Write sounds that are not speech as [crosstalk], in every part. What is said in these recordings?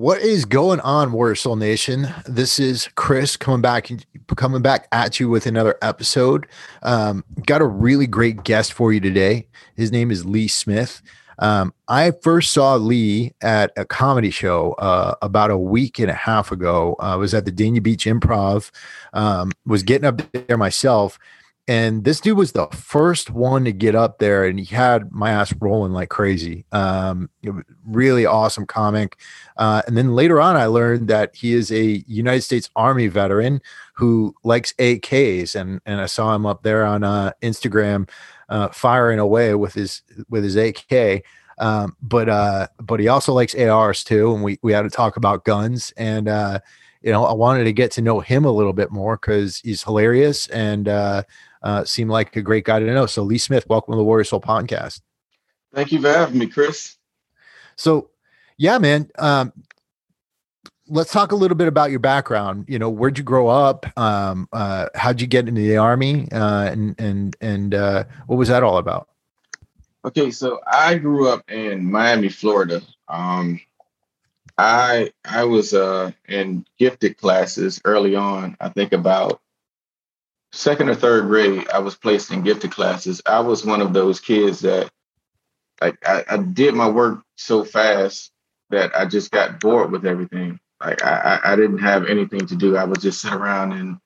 What is going on, Warrior Soul Nation? This is Chris coming back, coming back at you with another episode. Um, got a really great guest for you today. His name is Lee Smith. Um, I first saw Lee at a comedy show uh, about a week and a half ago. I was at the Dania Beach Improv. Um, was getting up there myself, and this dude was the first one to get up there and he had my ass rolling like crazy. Um, really awesome comic. Uh, and then later on i learned that he is a united states army veteran who likes ak's and and i saw him up there on uh, instagram uh, firing away with his with his ak um, but uh, but he also likes ars too and we we had to talk about guns and uh, you know i wanted to get to know him a little bit more because he's hilarious and uh, uh, seemed like a great guy to know. So, Lee Smith, welcome to the Warrior Soul podcast. Thank you for having me, Chris. So, yeah, man. Um, let's talk a little bit about your background. You know, where'd you grow up? Um, uh, how'd you get into the army? Uh, and and and uh, what was that all about? Okay, so I grew up in Miami, Florida. Um, I I was uh, in gifted classes early on. I think about second or third grade, I was placed in gifted classes. I was one of those kids that like I, I did my work so fast that I just got bored with everything. Like I, I didn't have anything to do. I would just sit around and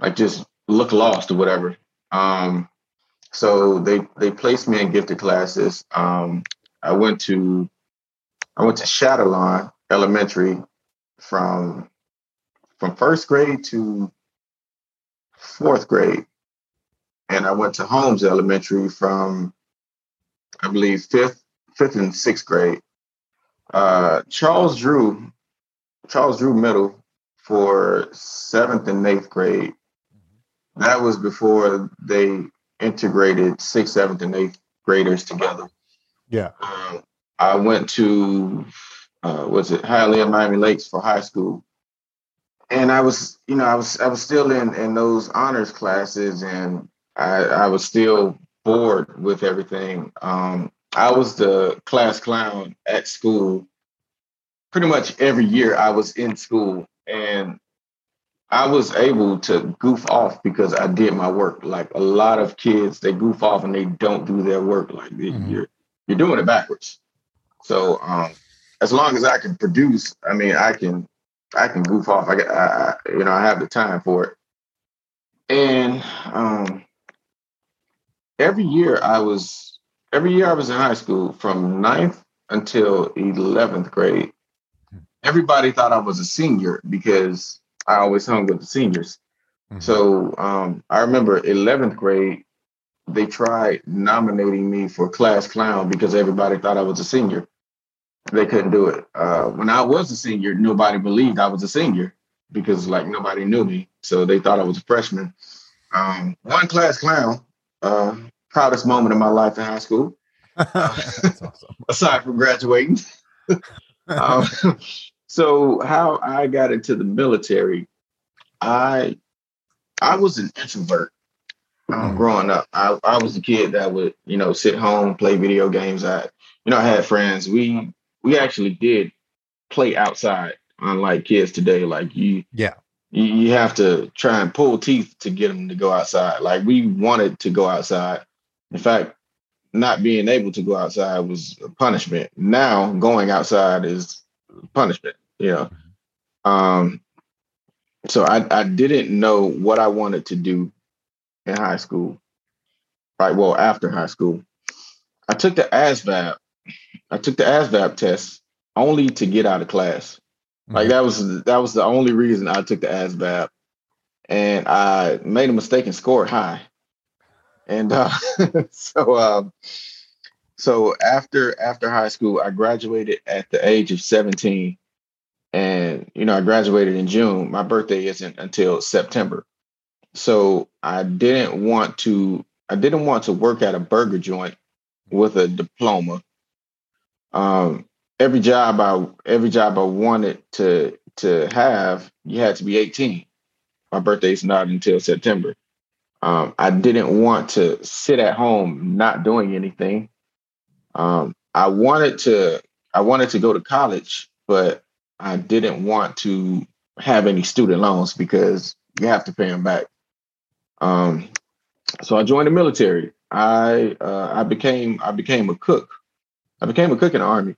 like just look lost or whatever. Um, so they they placed me in gifted classes. Um, I went to I went to Chatillon Elementary from from first grade to fourth grade. And I went to Holmes Elementary from, I believe, fifth, fifth and sixth grade. Uh, Charles Drew, Charles Drew Middle for seventh and eighth grade. That was before they integrated sixth, seventh, and eighth graders together. Yeah. Um, I went to, uh, was it Hialeah Miami Lakes for high school and I was, you know, I was I was still in in those honors classes, and I I was still bored with everything. Um, I was the class clown at school. Pretty much every year I was in school, and I was able to goof off because I did my work. Like a lot of kids, they goof off and they don't do their work. Like mm-hmm. you're you're doing it backwards. So um, as long as I can produce, I mean, I can I can goof off. I, I, you know, I have the time for it. And um, every year I was, every year I was in high school from ninth until 11th grade. Everybody thought I was a senior because I always hung with the seniors. Mm-hmm. So um, I remember 11th grade, they tried nominating me for class clown because everybody thought I was a senior they couldn't do it. Uh, when I was a senior, nobody believed I was a senior because like nobody knew me, so they thought I was a freshman. Um, one class clown, uh, proudest moment of my life in high school. [laughs] awesome. [laughs] aside from graduating. [laughs] um, so how I got into the military, I I was an introvert um, mm. growing up. I, I was the kid that would you know sit home, play video games. I you know I had friends. We we actually did play outside, unlike kids today. Like you, yeah, you, you have to try and pull teeth to get them to go outside. Like we wanted to go outside. In fact, not being able to go outside was a punishment. Now going outside is punishment. You know. Um, so I, I didn't know what I wanted to do in high school. Right. Well, after high school, I took the ASVAB I took the ASVAB test only to get out of class. Mm-hmm. Like that was that was the only reason I took the ASVAB, and I made a mistake and scored high. And uh, [laughs] so, um, so after after high school, I graduated at the age of seventeen, and you know I graduated in June. My birthday isn't until September, so I didn't want to. I didn't want to work at a burger joint with a diploma um, every job I every job I wanted to to have, you had to be 18. My birthday's not until September. Um, I didn't want to sit at home not doing anything. Um, I wanted to I wanted to go to college, but I didn't want to have any student loans because you have to pay them back. Um, so I joined the military. I uh, I became I became a cook. I became a cook in the army.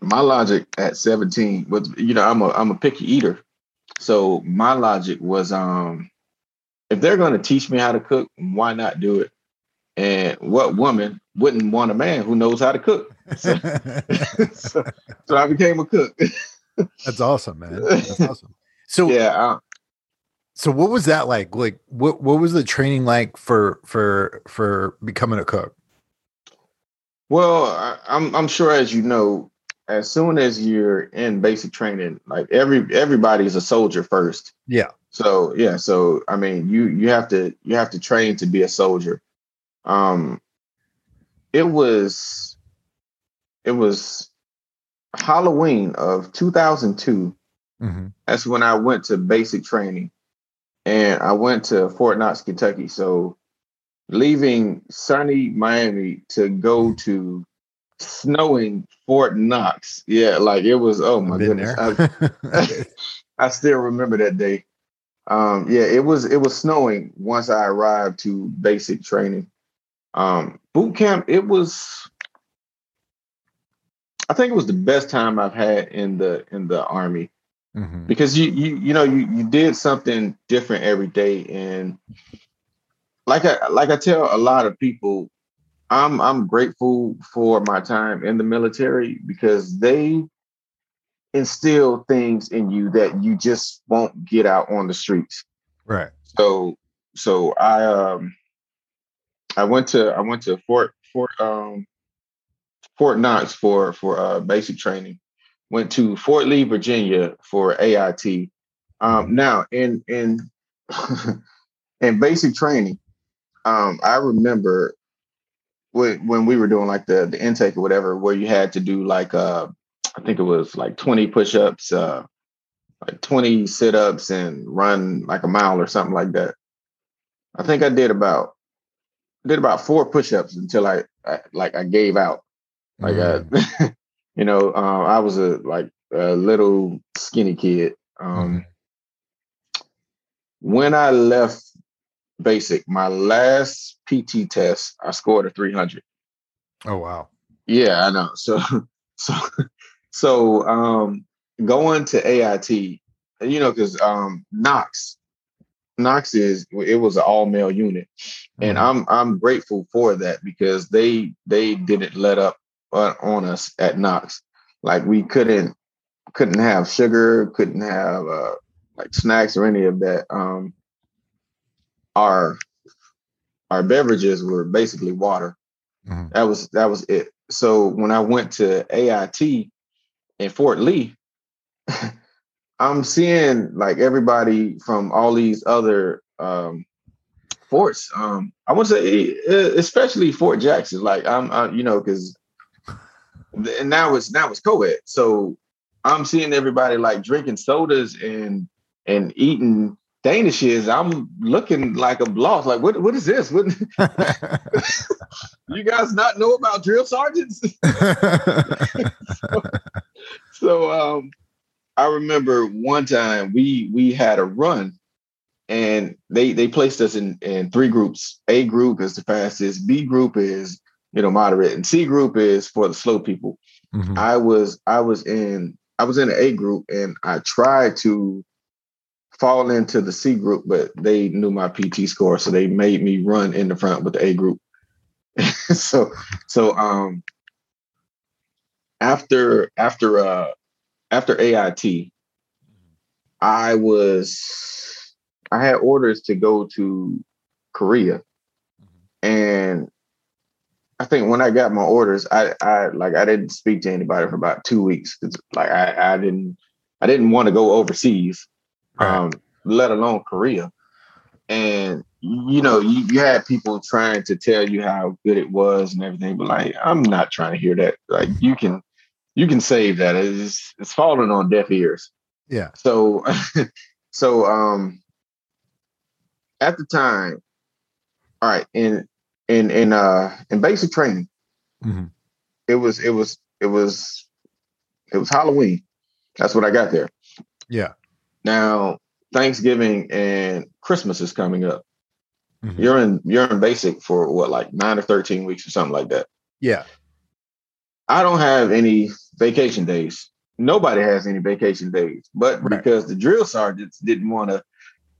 My logic at 17 was, you know, I'm a I'm a picky eater. So my logic was um if they're gonna teach me how to cook, why not do it? And what woman wouldn't want a man who knows how to cook? So, [laughs] so, so I became a cook. That's awesome, man. That's [laughs] awesome. So yeah, uh, so what was that like? Like what what was the training like for for for becoming a cook? Well, I, I'm I'm sure as you know, as soon as you're in basic training, like every everybody's a soldier first. Yeah. So yeah, so I mean, you you have to you have to train to be a soldier. Um, it was it was Halloween of 2002. Mm-hmm. That's when I went to basic training, and I went to Fort Knox, Kentucky. So leaving sunny Miami to go to snowing Fort Knox. Yeah, like it was. Oh my goodness, I, [laughs] [laughs] I, still remember that day. Um, yeah, it was it was snowing once I arrived to basic training. Um, boot camp. It was. I think it was the best time I've had in the in the army mm-hmm. because you you you know you you did something different every day and like I like I tell a lot of people, I'm I'm grateful for my time in the military because they instill things in you that you just won't get out on the streets. Right. So so I um I went to I went to Fort Fort um Fort Knox for for uh basic training. Went to Fort Lee, Virginia for AIT. Um now in in [laughs] in basic training, um, I remember when when we were doing like the the intake or whatever, where you had to do like uh, I think it was like 20 push-ups, uh, like 20 sit-ups, and run like a mile or something like that. I think I did about did about four push-ups until I, I like I gave out. Like mm. I, [laughs] you know, uh, I was a like a little skinny kid. Um, mm. When I left basic. My last PT test, I scored a 300. Oh wow. Yeah, I know. So [laughs] so so um going to AIT, you know, because um Knox, Knox is it was an all male unit, mm-hmm. and I'm I'm grateful for that because they they didn't let up on us at Knox. Like we couldn't couldn't have sugar, couldn't have uh, like snacks or any of that. Um, our our beverages were basically water. Mm-hmm. That was that was it. So when I went to AIT in Fort Lee, [laughs] I'm seeing like everybody from all these other um, forts. Um, I would say, especially Fort Jackson. Like I'm, I, you know, because and now it's now it's co-ed. So I'm seeing everybody like drinking sodas and and eating Danishes, I'm looking like a lost. Like, what? What is this? What? [laughs] you guys not know about drill sergeants? so, [laughs] so um, I remember one time we we had a run, and they they placed us in in three groups. A group is the fastest. B group is you know moderate, and C group is for the slow people. Mm-hmm. I was I was in I was in the A group, and I tried to fall into the C group, but they knew my PT score, so they made me run in the front with the A group. [laughs] so so um after after uh after AIT, I was I had orders to go to Korea. And I think when I got my orders, I I like I didn't speak to anybody for about two weeks. because Like I, I didn't I didn't want to go overseas um, let alone Korea. And you know, you, you had people trying to tell you how good it was and everything, but like, I'm not trying to hear that. Like, you can, you can save that. It's it's falling on deaf ears. Yeah. So, [laughs] so um, at the time, all right, in in in uh in basic training, mm-hmm. it was it was it was it was Halloween. That's what I got there. Yeah. Now Thanksgiving and Christmas is coming up. Mm-hmm. You're in you're in basic for what like nine or thirteen weeks or something like that. Yeah. I don't have any vacation days. Nobody has any vacation days, but right. because the drill sergeants didn't want to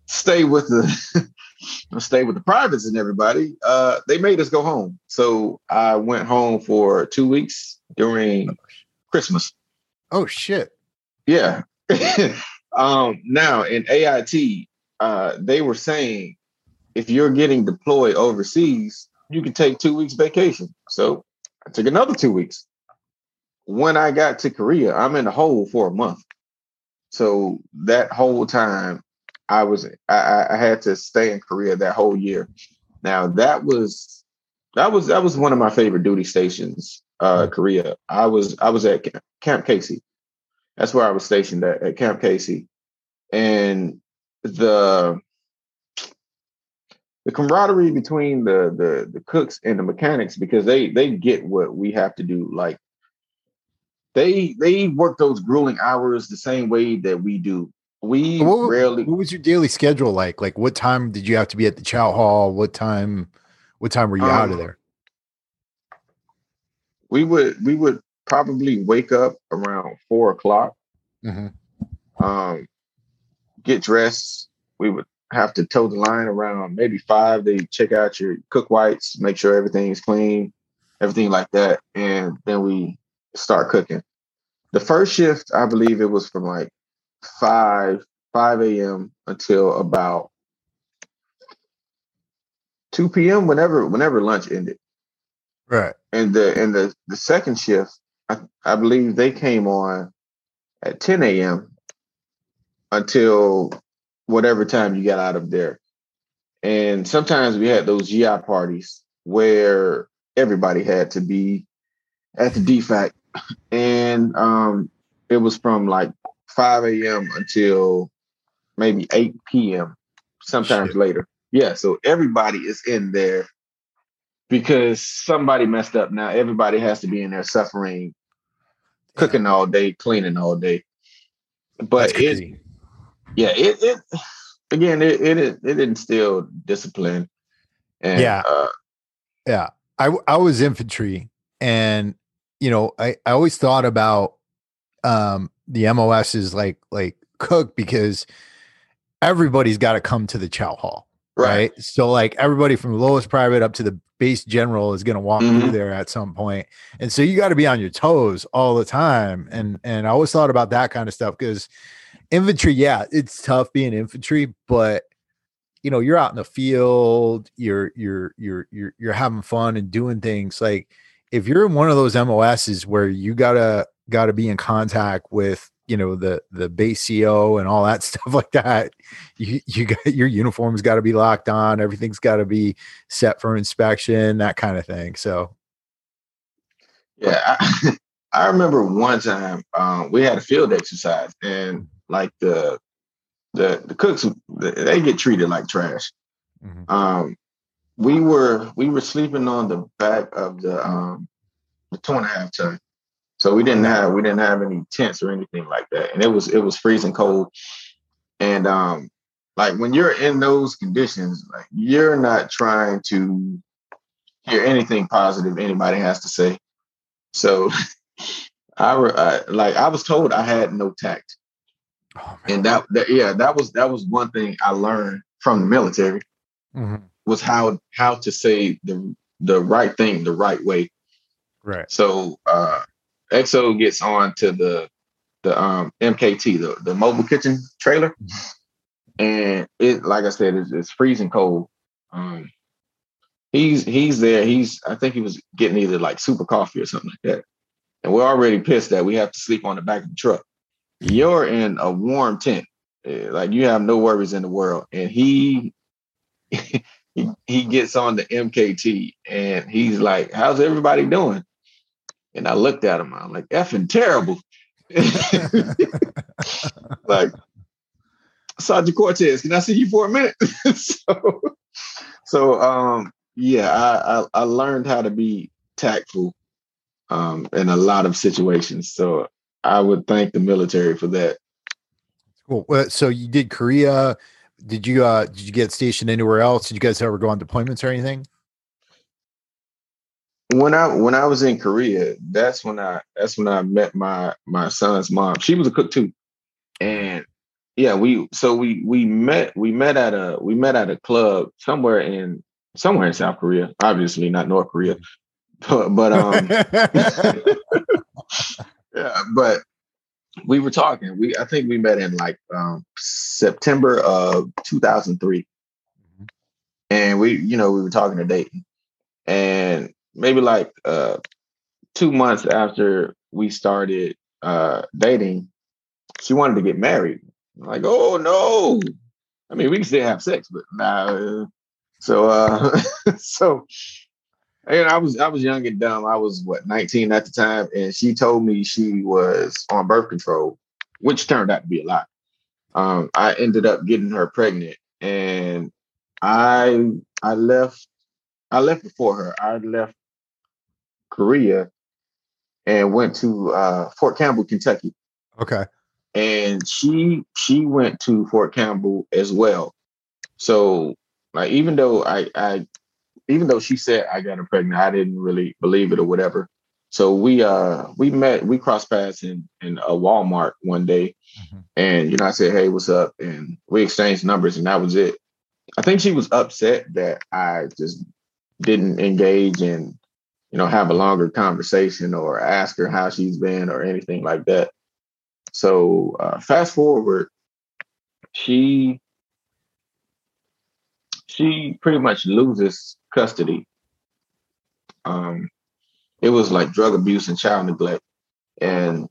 stay with the [laughs] stay with the privates and everybody, uh, they made us go home. So I went home for two weeks during Christmas. Oh shit! Yeah. [laughs] um, now in AIT, uh, they were saying if you're getting deployed overseas, you can take two weeks vacation. So I took another two weeks. When I got to Korea, I'm in the hole for a month. So that whole time, I was I, I had to stay in Korea that whole year. Now that was that was that was one of my favorite duty stations, uh, Korea. I was I was at Camp Casey. That's where I was stationed at, at Camp Casey, and the the camaraderie between the the the cooks and the mechanics because they they get what we have to do like they they work those grueling hours the same way that we do. We what, rarely what was your daily schedule like? Like what time did you have to be at the chow hall? What time what time were you um, out of there? we would we would probably wake up around four o'clock mm-hmm. um get dressed we would have to toe the line around maybe five. They check out your cook whites, make sure everything's clean, everything like that, and then we start cooking. The first shift, I believe it was from like five five a.m. until about two p.m. Whenever whenever lunch ended. Right. And the and the the second shift, I, I believe they came on at ten a.m. until whatever time you got out of there. And sometimes we had those GI parties where everybody had to be at the DFAC. And um, it was from like 5 a.m. until maybe 8 p.m., sometimes Shit. later. Yeah, so everybody is in there because somebody messed up. Now everybody has to be in there suffering, cooking all day, cleaning all day. But it, yeah, it, it again, it, it it instilled discipline. And, yeah, uh, yeah. I I was infantry, and you know, I I always thought about um the MOS is like like cook because everybody's got to come to the chow hall, right? right? So like everybody from the lowest private up to the base general is going to walk mm-hmm. through there at some point, and so you got to be on your toes all the time. And and I always thought about that kind of stuff because infantry, yeah, it's tough being infantry, but you know, you're out in the field, you're you're you're you're you're having fun and doing things. Like if you're in one of those MOSs where you gotta gotta be in contact with you know the the base CO and all that [laughs] stuff like that. You you got your uniform's got to be locked on. Everything's got to be set for inspection, that kind of thing. So, yeah, I, [laughs] I remember one time um, we had a field exercise, and like the the the cooks they get treated like trash. Mm-hmm. Um, we were we were sleeping on the back of the um the two and a half ton. So we didn't have we didn't have any tents or anything like that. And it was it was freezing cold. And um like when you're in those conditions, like you're not trying to hear anything positive anybody has to say. So [laughs] I, I like I was told I had no tact. Oh, and that, that yeah, that was that was one thing I learned from the military mm-hmm. was how how to say the the right thing the right way. Right. So uh EXO gets on to the the um MKT, the, the mobile kitchen trailer. Mm-hmm. And it like I said, it's, it's freezing cold. Um he's he's there. He's I think he was getting either like super coffee or something like that. And we're already pissed that we have to sleep on the back of the truck you're in a warm tent, eh, like you have no worries in the world, and he [laughs] he, he gets on the MKT and he's like, "How's everybody doing?" And I looked at him. I'm like, "Effing terrible." [laughs] like Sergeant Cortez, can I see you for a minute? [laughs] so, so um, yeah, I, I, I learned how to be tactful um in a lot of situations. So I would thank the military for that. Cool. Well, so you did Korea. Did you uh did you get stationed anywhere else? Did you guys ever go on deployments or anything? When I when I was in Korea, that's when I that's when I met my my son's mom. She was a cook too. And yeah, we so we we met we met at a we met at a club somewhere in somewhere in South Korea, obviously not North Korea. [laughs] But, but um [laughs] yeah, but we were talking. We I think we met in like um, September of 2003, mm-hmm. and we you know we were talking to Dayton, and maybe like uh, two months after we started uh, dating, she wanted to get married. I'm like, oh no! I mean, we can still have sex, but nah. So uh, [laughs] so and I was I was young and dumb. I was what 19 at the time, and she told me she was on birth control, which turned out to be a lie. Um, I ended up getting her pregnant, and I I left I left before her. I left Korea and went to uh, Fort Campbell, Kentucky. Okay. And she she went to Fort Campbell as well. So like even though I I even though she said I got her pregnant, I didn't really believe it or whatever. So we uh we met, we crossed paths in in a Walmart one day, mm-hmm. and you know I said, "Hey, what's up?" and we exchanged numbers, and that was it. I think she was upset that I just didn't engage and you know have a longer conversation or ask her how she's been or anything like that. So uh, fast forward, she she pretty much loses custody. Um, it was like drug abuse and child neglect, and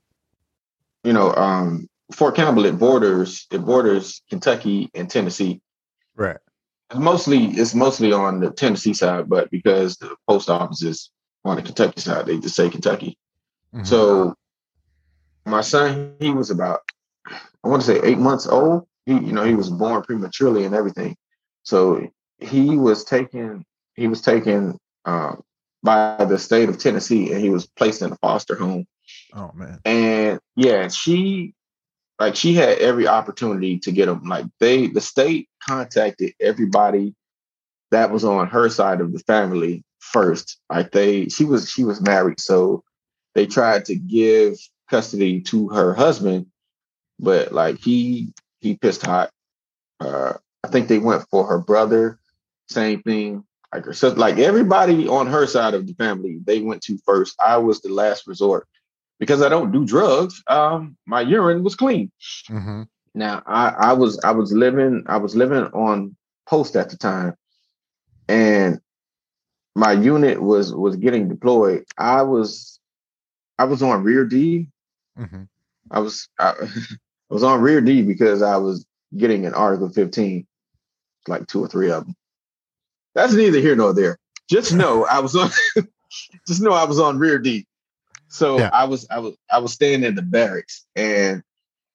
you know, um, Fort Campbell it borders it borders Kentucky and Tennessee. Right. It's mostly it's mostly on the Tennessee side, but because the post office is on the Kentucky side, they just say Kentucky. Mm-hmm. So my son, he was about I want to say eight months old. He, you know, he was born prematurely and everything. So he was taken he was taken um, by the state of Tennessee and he was placed in a foster home. Oh man. And yeah, she like she had every opportunity to get him. Like they the state contacted everybody that was on her side of the family first. Like they she was she was married, so they tried to give custody to her husband, but like he he pissed hot. Uh, I think they went for her brother same thing. Like her sister, like everybody on her side of the family, they went to first. I was the last resort because I don't do drugs. Um, my urine was clean. Mm-hmm. Now I, I was I was living I was living on post at the time, and my unit was was getting deployed. I was I was on rear D. Mm-hmm. I was I, [laughs] I was on rear D because I was getting an Article 15, like two or three of them. That's neither here nor there. Just know [laughs] I was on. [laughs] just know I was on rear D. So yeah. I was I was I was staying in the barracks, and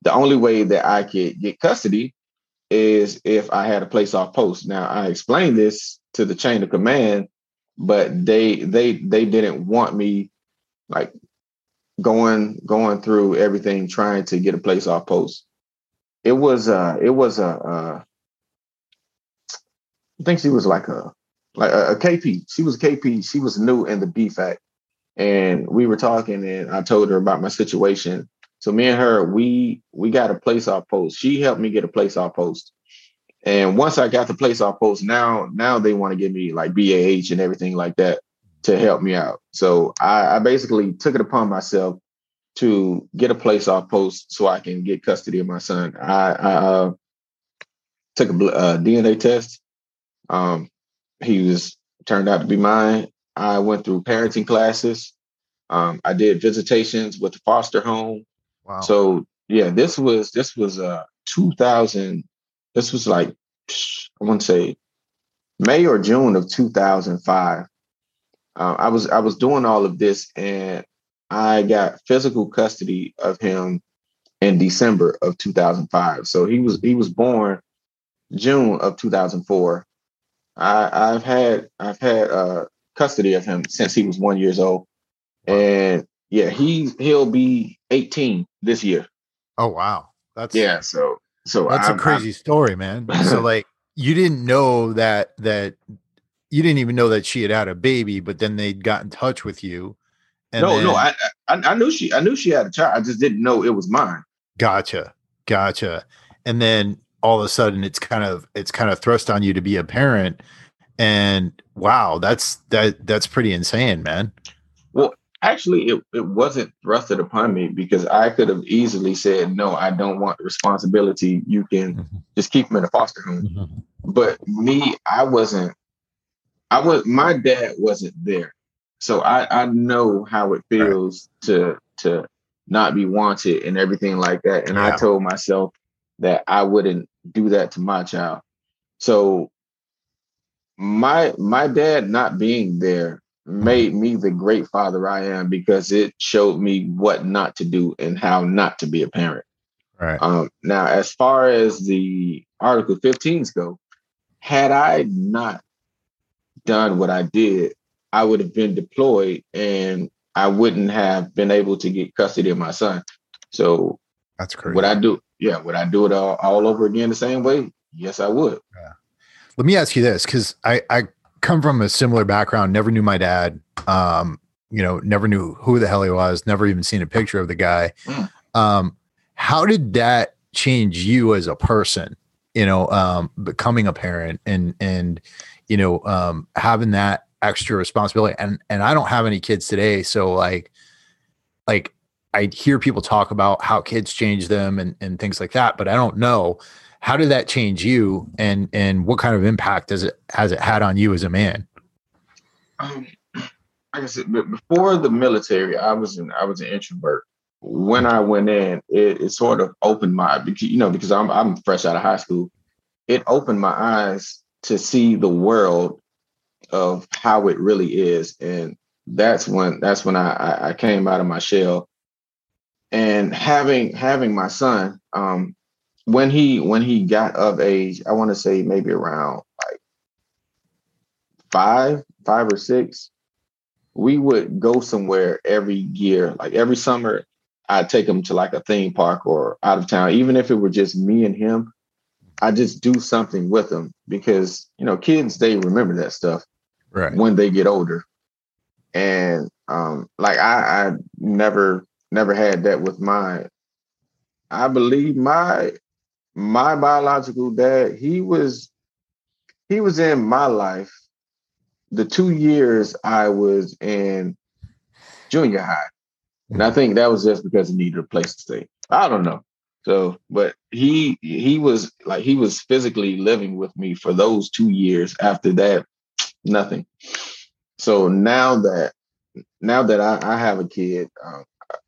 the only way that I could get custody is if I had a place off post. Now I explained this to the chain of command, but they they they didn't want me like going going through everything trying to get a place off post. It was uh it was a uh I think she was like a like a, a KP. She was a KP. She was new in the DFAC. And we were talking and I told her about my situation. So me and her, we we got a place off post. She helped me get a place off post. And once I got the place off post, now now they want to give me like BAH and everything like that to help me out. So I, I basically took it upon myself to get a place off post so I can get custody of my son. I, I uh, took a uh, DNA test um, he was turned out to be mine. I went through parenting classes. Um, I did visitations with the foster home. Wow. So yeah, this was this was uh 2000. This was like I want to say May or June of 2005. Uh, I was I was doing all of this, and I got physical custody of him in December of 2005. So he was he was born June of 2004, I, have had I've had uh, custody of him since he was one years old, and yeah, he he'll be 18 this year. Oh wow, that's yeah. So so that's I'm, a crazy I'm, story, man. so [laughs] like you didn't know that that you didn't even know that she had had a baby, but then they'd got in touch with you. no, then, no, I, I I knew she I knew she had a child. I just didn't know it was mine. Gotcha, gotcha. And then all of a sudden, it's kind of it's kind of thrust on you to be a parent, and wow, that's that that's pretty insane, man. Well, actually it, it wasn't thrusted upon me because I could have easily said, no, I don't want the responsibility. You can mm-hmm. just keep them in a foster home. Mm-hmm. But me, I wasn't, I was, my dad wasn't there. So I, I know how it feels right. to, to not be wanted and everything like that. And yeah. I told myself that I wouldn't do that to my child. So my, my dad not being there made me the great father I am because it showed me what not to do and how not to be a parent. Right. Um, now, as far as the Article 15s go, had I not done what I did, I would have been deployed and I wouldn't have been able to get custody of my son. So that's crazy. Would I do? Yeah. Would I do it all, all over again the same way? Yes, I would. Yeah. Let me ask you this because I, I come from a similar background. Never knew my dad. Um, you know, never knew who the hell he was. Never even seen a picture of the guy. Mm. Um, how did that change you as a person? You know, um, becoming a parent and and you know um, having that extra responsibility. And and I don't have any kids today, so like like I hear people talk about how kids change them and and things like that, but I don't know how did that change you? And and what kind of impact does it has it had on you as a man? Um, like i said before the military i was an i was an introvert. When i went in it, it sort of opened my you know because i'm i'm fresh out of high school. It opened my eyes to see the world of how it really is. And that's when that's when i i came out of my shell. And having having my son um when he when he got of age, I want to say maybe around like five, five or six, we would go somewhere every year. Like every summer, I'd take him to like a theme park or out of town, even if it were just me and him. I just do something with them because you know kids they remember that stuff right. when they get older, and um, like I, I never never had that with my I believe my my biological dad, he was he was in my life the two years I was in junior high. And I think that was just because he needed a place to stay. I don't know. So, but he he was like he was physically living with me for those two years. After that, nothing. So now that now that I, I have a kid, um,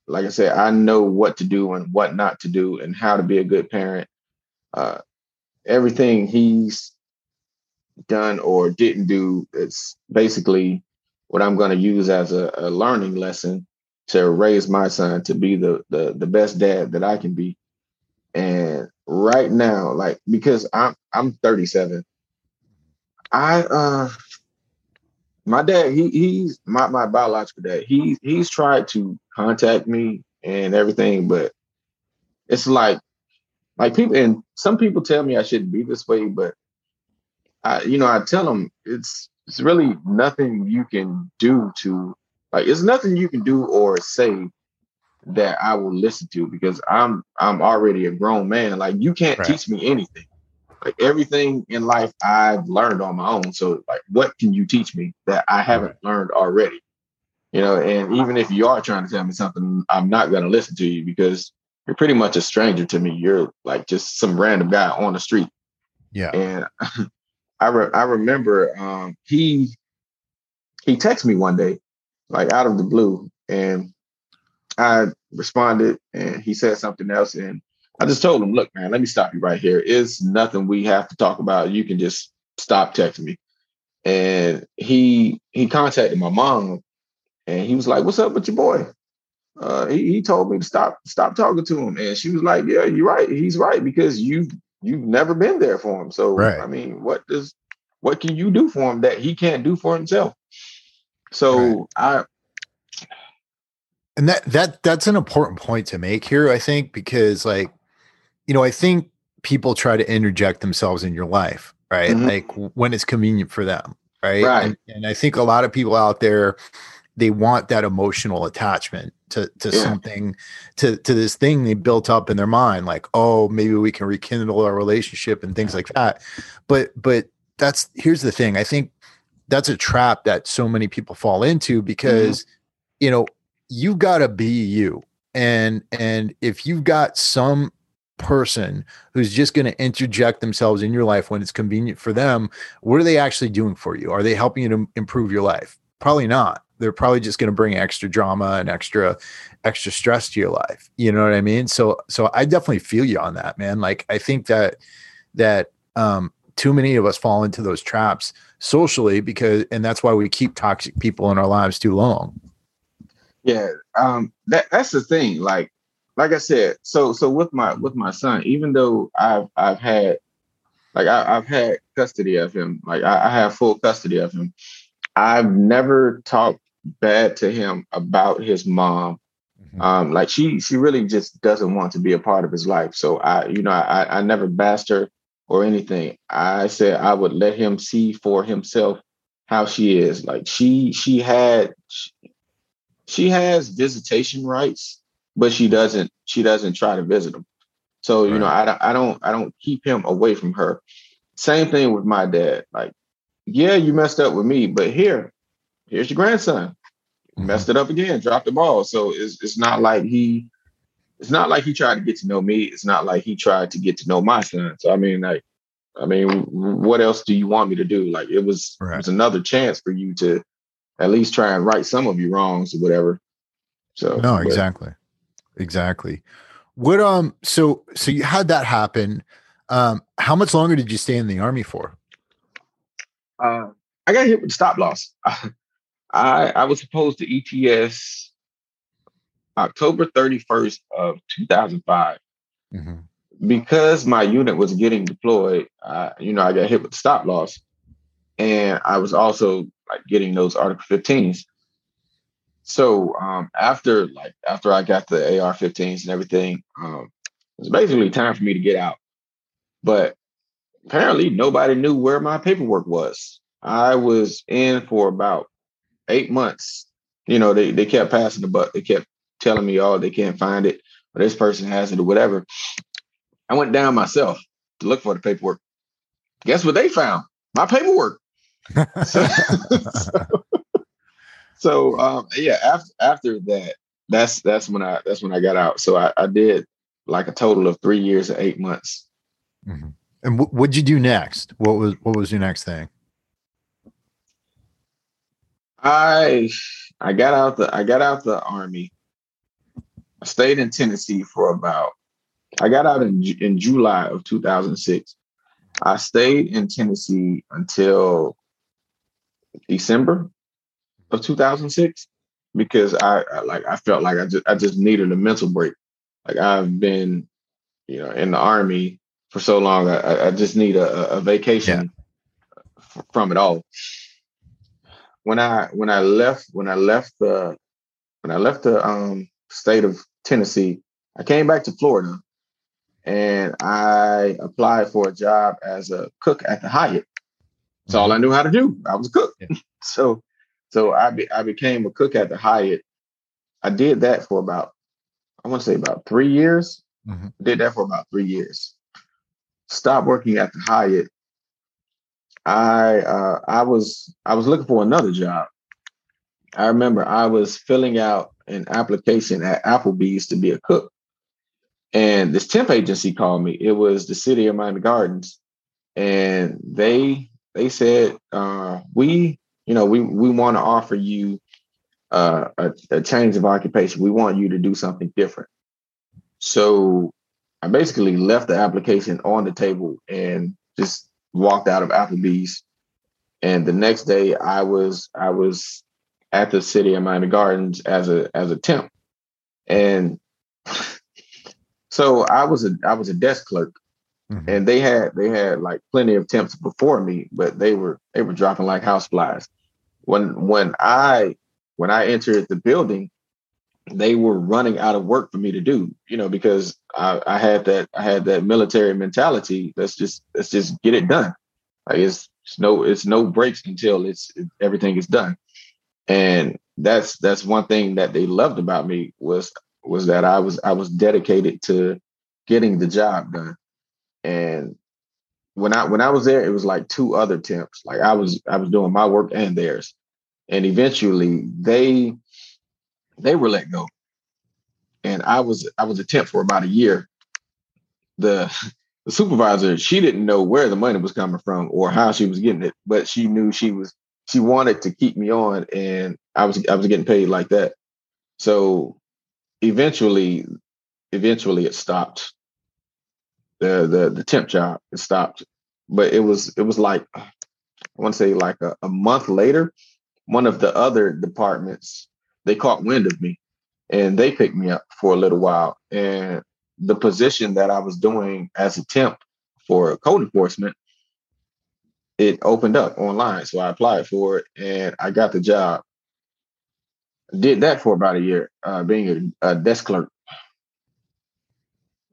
like I said, I know what to do and what not to do, and how to be a good parent uh, everything he's done or didn't do it's basically what i'm going to use as a, a, learning lesson to raise my son to be the, the the best dad that i can be. And right now like because i'm i'm 37 i uh my dad he he's my, my biological dad. He he's tried to contact me and everything but it's like like people, and some people tell me I shouldn't be this way, but I, you know, I tell them it's it's really nothing you can do to like it's nothing you can do or say that I will listen to because I'm I'm already a grown man. Like you can't right. teach me anything. Like everything in life I've learned on my own. So like what can you teach me that I haven't learned already? You know, and even if you are trying to tell me something, I'm not gonna listen to you because you're pretty much a stranger to me. You're like just some random guy on the street. Yeah. And [laughs] I re- I remember um, he he texted me one day, like out of the blue, and I responded, and he said something else, and I just told him, "Look, man, let me stop you right here. It's nothing we have to talk about. You can just stop texting me." And he he contacted my mom, and he was like, "What's up with your boy?" Uh, he, he told me to stop stop talking to him, and she was like, "Yeah, you're right. He's right because you you've never been there for him. So right. I mean, what does what can you do for him that he can't do for himself?" So right. I And that that that's an important point to make here, I think, because like, you know, I think people try to interject themselves in your life, right? Mm-hmm. Like when it's convenient for them, right? Right. And, and, I think a lot of people out there, they want that emotional attachment to to yeah. something, to to this thing they built up in their mind, like, oh, maybe we can rekindle our relationship and things like that. But but that's here's the thing. I think that's a trap that so many people fall into because mm-hmm. you know you got to be you and and if you've got some person who's just going to interject themselves in your life when it's convenient for them what are they actually doing for you are they helping you to improve your life probably not they're probably just going to bring extra drama and extra extra stress to your life you know what i mean? So so i definitely feel you on that man. Like i think that that um too many of us fall into those traps socially because and that's why we keep toxic people in our lives too long. Yeah um that that's the thing like like i said so so with my with my son even though i've i've had like I, have had custody of him like I, I have full custody of him. I've never talked bad to him about his mom mm-hmm. um like she she really just doesn't want to be a part of his life so i you know i i never bashed her or anything. I said I would let him see for himself how she is. Like she she had she, she has visitation rights, but she doesn't she doesn't try to visit him. So you right. know I I don't I don't keep him away from her. Same thing with my dad. Like yeah, you messed up with me, but here here's your grandson. Mm-hmm. Messed it up again, dropped the ball. So it's it's not like he it's not like he tried to get to know me. It's not like he tried to get to know my son. So I mean, like, I mean, what else do you want me to do? Like, it was right. it was another chance for you to at least try and right some of your wrongs or whatever. So no, but. exactly, exactly. What um? So so you had that happen. Um, how much longer did you stay in the army for? Uh, I got hit with stop loss. I [laughs] I was supposed to ETS October 31st of 2005. Mm-hmm. Because my unit was getting deployed, uh, you know, I got hit with the stop loss. And I was also like getting those Article 15s. So um, after like after I got the AR-15s and everything, um, it was basically time for me to get out. But apparently nobody knew where my paperwork was. I was in for about eight months. You know, they, they kept passing the buck. They kept telling me, oh, they can't find it, or this person has it, or whatever. I went down myself to look for the paperwork. Guess what they found? My paperwork. [laughs] so, so, [laughs] so um, yeah, after after that, that's that's when I that's when I got out. So I, I did like a total of three years and eight months. Mm-hmm. And w- what'd you do next? What was what was your next thing? I I got out the I got out the army I stayed in Tennessee for about, I got out in, in July of 2006. I stayed in Tennessee until December of 2006 because I, I, like I felt like I just I just needed a mental break. Like I've been, you know, in the army for so long. I, I just need a, a vacation yeah. from it all. When I when I left when I left the when I left the um, state of Tennessee. I came back to Florida and I applied for a job as a cook at the Hyatt. That's all I knew how to do. I was a cook. Yeah. [laughs] so so I be, I became a cook at the Hyatt. I did that for about I want to say about three years. Mm-hmm. Did that for about three years. Stopped working at the Hyatt. I uh, I was I was looking for another job. I remember I was filling out an application at Applebee's to be a cook. And this temp agency called me. It was the city of Miami Gardens. And they they said, uh, we, you know, we we want to offer you uh, a, a change of occupation. We want you to do something different. So I basically left the application on the table and just walked out of Applebee's. And the next day I was I was at the city of Miami Gardens as a as a temp. And so I was a I was a desk clerk. Mm-hmm. And they had they had like plenty of temps before me, but they were they were dropping like house flies. When when I when I entered the building, they were running out of work for me to do, you know, because I, I had that I had that military mentality. Let's just let's just get it done. Like it's, it's no it's no breaks until it's everything is done. And that's that's one thing that they loved about me was was that I was I was dedicated to getting the job done. And when I when I was there, it was like two other temps. Like I was I was doing my work and theirs. And eventually they they were let go. And I was I was a temp for about a year. The [laughs] the supervisor, she didn't know where the money was coming from or how she was getting it, but she knew she was she wanted to keep me on and I was I was getting paid like that. So eventually eventually it stopped. The the the temp job it stopped. But it was it was like I want to say like a, a month later, one of the other departments they caught wind of me and they picked me up for a little while. And the position that I was doing as a temp for code enforcement, it opened up online. So I applied for it and I got the job. Did that for about a year, uh, being a, a desk clerk.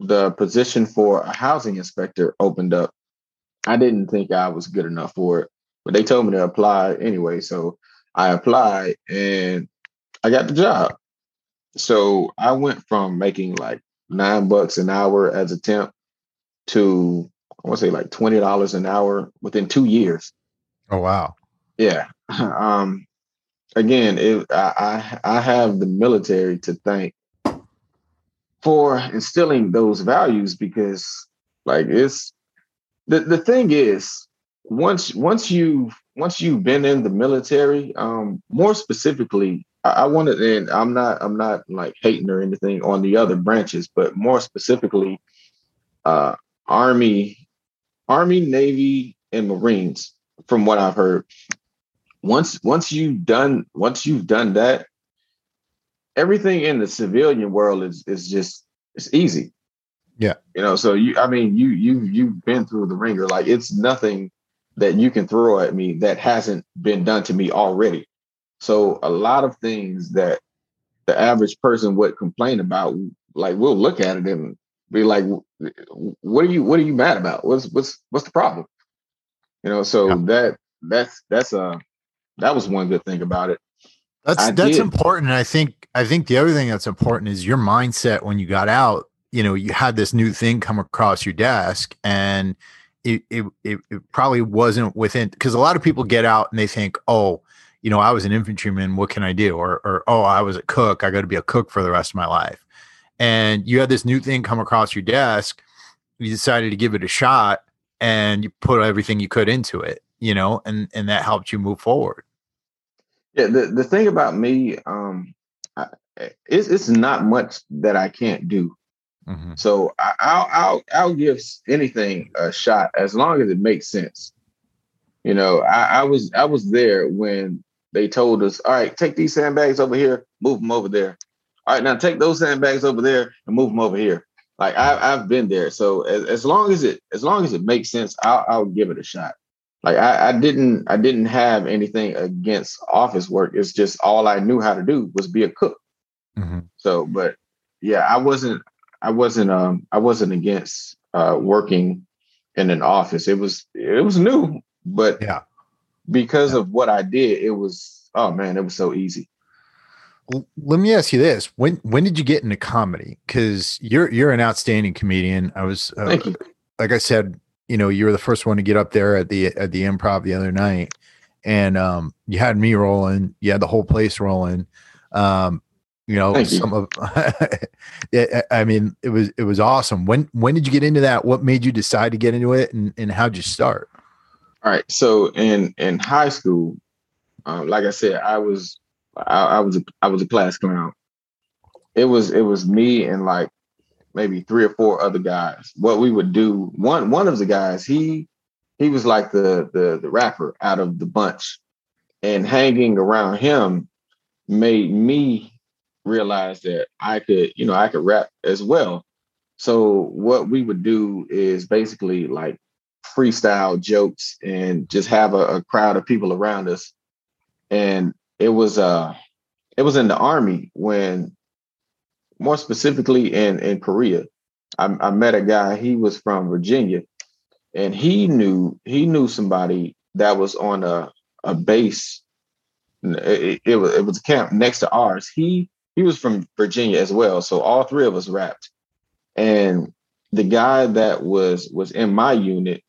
The position for a housing inspector opened up. I didn't think I was good enough for it, but they told me to apply anyway. So I applied and I got the job. So I went from making like nine bucks an hour as a temp to I want to say like twenty dollars an hour within two years. Oh wow! Yeah. [laughs] Um. Again, it, I, I I have the military to thank for instilling those values because like it's the the thing is once once you once you've been in the military um more specifically I, wanted, and I'm not, I'm not like hating or anything on the other branches, but more specifically, uh, Army, Army, Navy, and Marines. From what I've heard, once once you've done once you've done that, everything in the civilian world is is just it's easy. Yeah, you know. So you, I mean, you you you've been through the wringer. Like it's nothing that you can throw at me that hasn't been done to me already. So a lot of things that the average person would complain about, like we'll look at it and be like, "What are you? What are you mad about? What's what's what's the problem?" You know. So yeah. that that's that's a uh, that was one good thing about it. That's I that's did. important. I think I think the other thing that's important is your mindset when you got out. You know, you had this new thing come across your desk, and it it it, it probably wasn't within because a lot of people get out and they think, oh you know, I was an infantryman. What can I do? Or, or oh, I was a cook. I got to be a cook for the rest of my life. And you had this new thing come across your desk. You decided to give it a shot, and you put everything you could into it. You know, and and that helped you move forward. Yeah. The the thing about me, um, I, it's it's not much that I can't do. Mm-hmm. So I, I'll I'll I'll give anything a shot as long as it makes sense. You know, I, I was I was there when they told us, all right, take these sandbags over here, move them over there. All right, now take those sandbags over there and move them over here. Like I, I've been there, so as, as long as it as long as it makes sense, I'll, I'll give it a shot. Like I, I didn't I didn't have anything against office work. It's just all I knew how to do was be a cook. Mm-hmm. So, but yeah, I wasn't I wasn't um I wasn't against uh working in an office. It was it was new, but yeah, because yeah. of what I did, it was oh man, it was so easy. Let me ask you this: when when did you get into comedy? Because you're you're an outstanding comedian. I was uh, like I said, you know, you were the first one to get up there at the at the improv the other night, and um, you had me rolling. You had the whole place rolling. Um, you know, Thank some you. of. [laughs] I mean, it was it was awesome. When when did you get into that? What made you decide to get into it, and and how'd you start? All right. So in in high school, um, like I said, I was I, I, was a, I was a class clown. It was it was me and like maybe three or four other guys. What we would do one one of the guys he he was like the the the rapper out of the bunch, and hanging around him made me realize that I could you know I could rap as well. So what we would do is basically like freestyle jokes and just have a, a crowd of people around us. And it was uh it was in the army when more specifically in in Korea. I, I met a guy. He was from Virginia, and he knew he knew somebody that was on a a base. It, it, was it was a camp next to ours. He he was from Virginia as well. So all three of us rapped, and the guy that was was in my unit,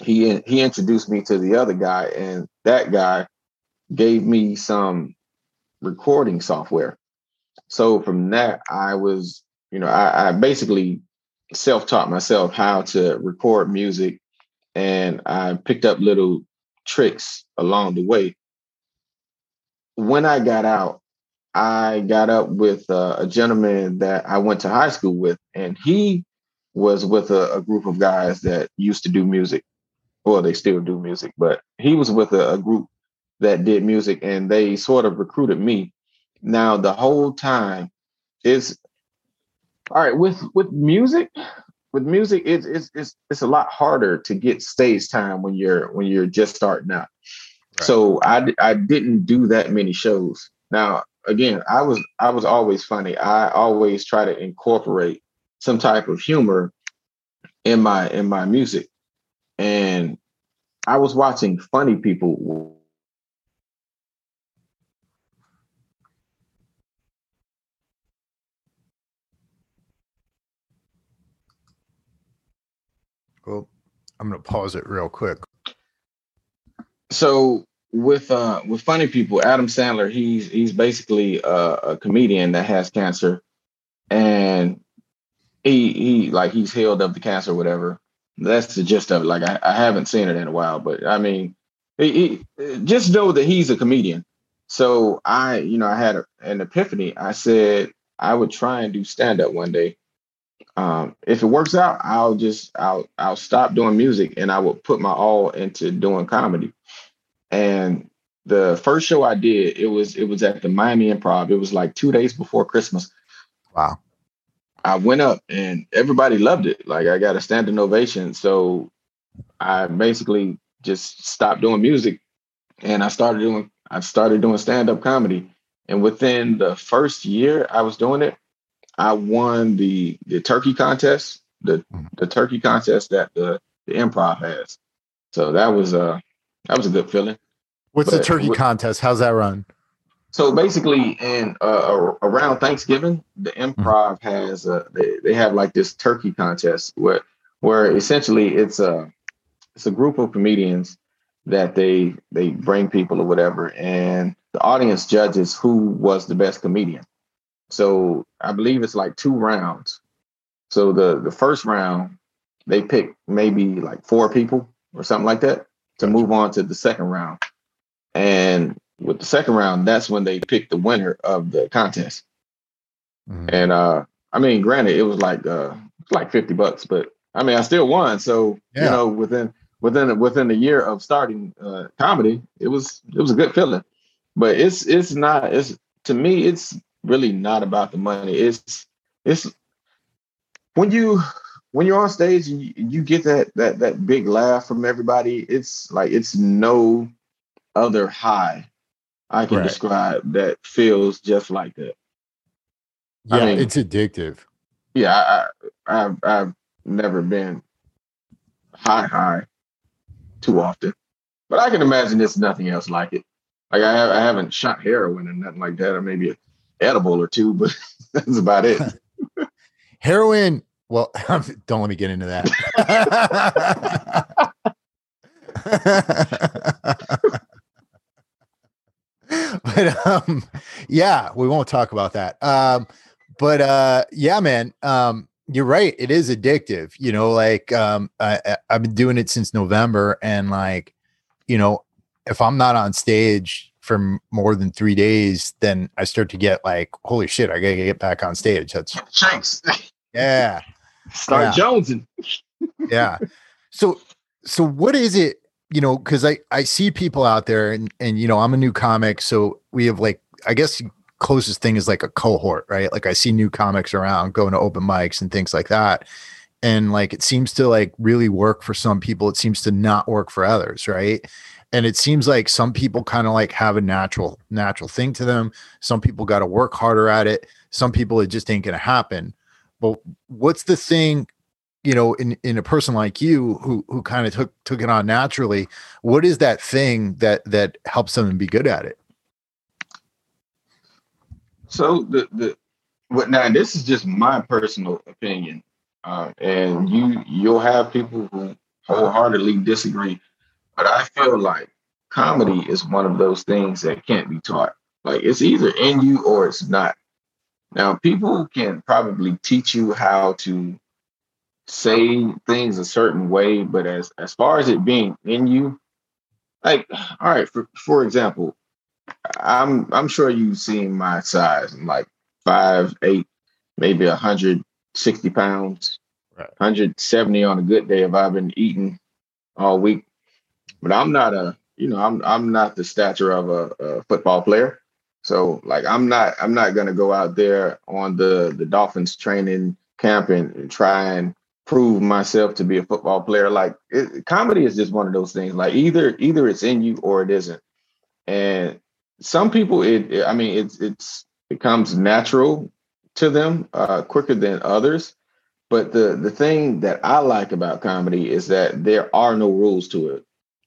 he he introduced me to the other guy, and that guy gave me some recording software. So from that, I was, you know, I, I basically self-taught myself how to record music, and I picked up little tricks along the way. When I got out, I got up with a gentleman that I went to high school with, and he was with a, a, group of guys that used to do music. Well, they still do music, but he was with a, a group that did music, and they sort of recruited me. Now, the whole time is all right with with music. With music, it's it's it's it's a lot harder to get stage time when you're when you're just starting out. Right. So I I didn't do that many shows. Now again, I was I was always funny. I always try to incorporate some type of humor in my in my music. And I was watching funny people Well, I'm going to pause it real quick. So with uh with funny people, Adam Sandler, he's he's basically a, a comedian that has cancer, and he he like he's healed of the cancer, or whatever. That's the gist of it. Like I, I haven't seen it in a while, but I mean, he, he, just know that he's a comedian. So I, you know, I had a, an epiphany. I said I would try and do stand up one day. Um, if it works out, I'll just I'll I'll stop doing music and I will put my all into doing comedy. And the first show I did, it was it was at the Miami Improv. It was like two days before Christmas. Wow. I went up and everybody loved it. Like I got a standing ovation. So I basically just stopped doing music and I started doing I started doing stand-up comedy. And within the first year I was doing it, I won the the turkey contest, the mm-hmm. the turkey contest that the, the improv has. So that was a that was a good feeling. What's but the turkey with, contest? How's that run? So basically, in uh, around Thanksgiving, the mm-hmm. improv has a, they, they have like this turkey contest where where essentially it's a it's a group of comedians that they they bring people or whatever, and the audience judges who was the best comedian. So I believe it's like two rounds. So the the first round they pick maybe like four people or something like that to move on to the second round. And with the second round, that's when they pick the winner of the contest. Mm-hmm. And uh I mean, granted, it was like uh like 50 bucks, but I mean I still won. So yeah. you know, within within within a year of starting uh comedy, it was it was a good feeling. But it's it's not it's to me, it's really not about the money. It's it's when you when you're on stage and you, you get that that that big laugh from everybody. It's like it's no other high I can right. describe that feels just like that. Yeah, I mean, it's addictive. Yeah, I, I, I've I've never been high high too often, but I can imagine there's nothing else like it. Like I, have, I haven't shot heroin and nothing like that, or maybe a edible or two, but [laughs] that's about it. [laughs] Heroin. Well, [laughs] don't let me get into that. But um, yeah, we won't talk about that. Um, but uh, yeah, man, um, you're right. It is addictive. You know, like um, I, I've been doing it since November, and like, you know, if I'm not on stage for more than three days, then I start to get like, holy shit, I gotta get back on stage. That's [laughs] thanks. Yeah. Start yeah. jonesing. yeah. So so what is it, you know, because I, I see people out there and and you know, I'm a new comic, so we have like I guess closest thing is like a cohort, right? Like I see new comics around going to open mics and things like that. And like it seems to like really work for some people. It seems to not work for others, right? and it seems like some people kind of like have a natural natural thing to them some people got to work harder at it some people it just ain't gonna happen. But what's the thing, you know, in in a person like you who who kind of took took it on naturally? What is that thing that that helps them be good at it? So the the what now this is just my personal opinion, uh, and you you'll have people who wholeheartedly disagree, but I feel like comedy is one of those things that can't be taught. Like it's either in you or it's not. Now people can probably teach you how to say things a certain way, but as as far as it being in you, like all right, for for example, I'm I'm sure you've seen my size. I'm like five, eight, maybe 160 pounds, right. 170 on a good day if I've been eating all week. But I'm not a, you know, I'm I'm not the stature of a, a football player. So like I'm not I'm not gonna go out there on the the Dolphins training camp and, and try and prove myself to be a football player. Like it, comedy is just one of those things. Like either either it's in you or it isn't. And some people, it, it I mean, it's it's it comes natural to them uh, quicker than others. But the the thing that I like about comedy is that there are no rules to it.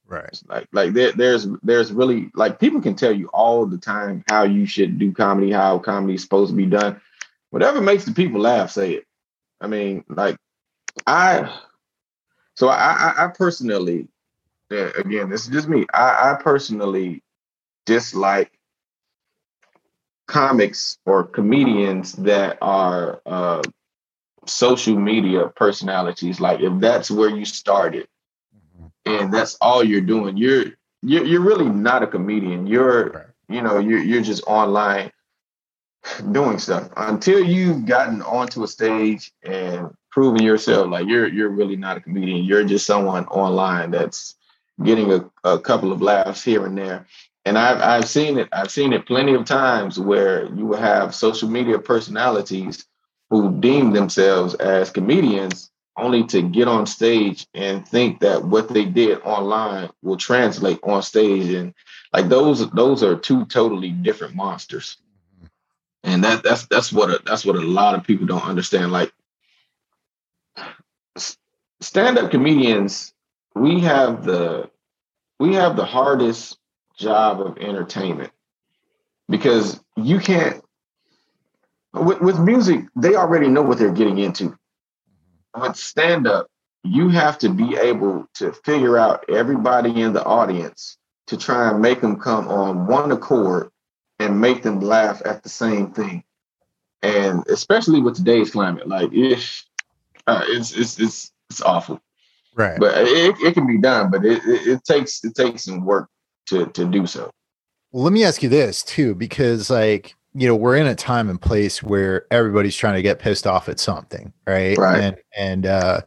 Right. like like there, there's there's really like people can tell you all the time how you should do comedy, how comedy is supposed to be done. Whatever makes the people laugh, say it. I mean, like I so I I, I personally again, this is just me. I, I personally dislike comics or comedians that are uh, social media personalities. Like if that's where you started, mm-hmm. and that's all you're doing, you're you're you're really not a comedian. You're you know you're you're just online doing stuff until you've gotten onto a stage and proven yourself. Like you're you're really not a comedian. You're just someone online that's getting a, a couple of laughs here and there and I've I've seen it. I've seen it plenty of times where you will have social media personalities who deem themselves as comedians only to get on stage and think that what they did online will translate on stage and like those those are two totally different monsters and that that's that's what a, that's what a lot of people don't understand like stand-up comedians we have the we have the hardest job of entertainment. Because you can't with, with music they already know what they're getting into. With stand up you have to be able to figure out everybody in the audience to try and make them come on one accord and make them laugh at the same thing. And especially with today's climate like if uh, it's it's it's it's awful. Right. But it, it can be done but it, it, it takes it takes some work to to do so. Well, let me ask you this too, because like you know we're in a time and place where everybody's trying to get pissed off at something, right? Right. And and uh,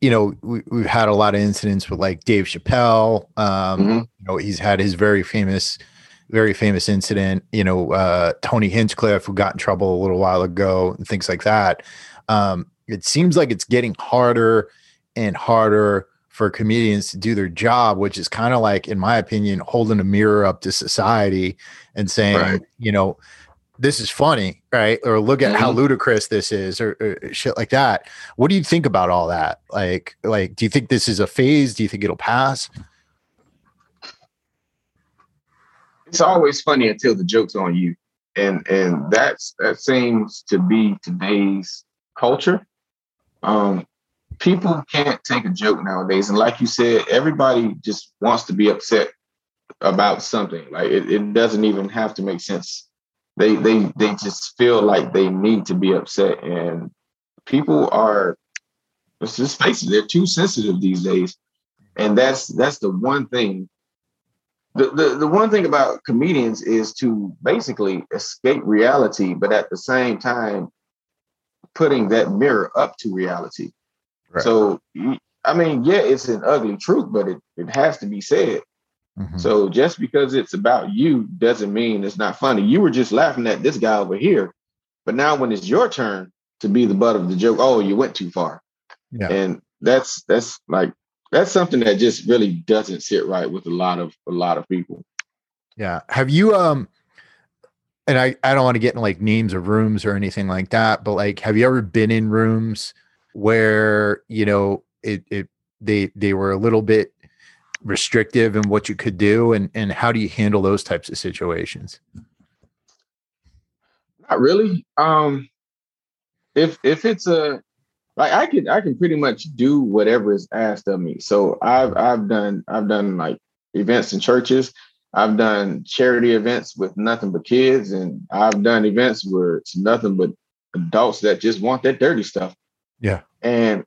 you know we, we've had a lot of incidents with like Dave Chappelle. Um, mm-hmm. You know he's had his very famous very famous incident, you know, uh, Tony Hinchcliffe, who got in trouble a little while ago, and things like that. Um, it seems like it's getting harder and harder for comedians to do their job, which is kind of like, in my opinion, holding a mirror up to society and saying, right. you know, this is funny, right? Or look at mm-hmm. how ludicrous this is, or, or, shit like that. What do you think about all that? Like, like, do you think this is a phase? Do you think it'll pass? It's always funny until the joke's on you, and and that's that seems to be today's culture. Um, people can't take a joke nowadays. And like you said, everybody just wants to be upset about something. Like it, it doesn't even have to make sense. They they they just feel like they need to be upset. And people are let's just face it, they're too sensitive these days. And that's that's the one thing. The, the, the one thing about comedians is to basically escape reality, but at the same time, putting that mirror up to reality. Right. So, I mean, yeah, it's an ugly truth, but it, it has to be said. Mm-hmm. So just because it's about you doesn't mean it's not funny. You were just laughing at this guy over here, but now when it's your turn to be the butt of the joke, oh, you went too far. Yeah. And that's that's like that's something that just really doesn't sit right with a lot of a lot of people. Yeah. Have you um and I, I don't want to get in like names of rooms or anything like that, but like, have you ever been in rooms where, you know, it, it, they, they were a little bit restrictive in what you could do and, and how do you handle those types of situations? Not really. Um, if, if it's a, like I can, I can pretty much do whatever is asked of me. So I've, I've done, I've done like events in churches. I've done charity events with nothing but kids, and I've done events where it's nothing but adults that just want that dirty stuff. Yeah. And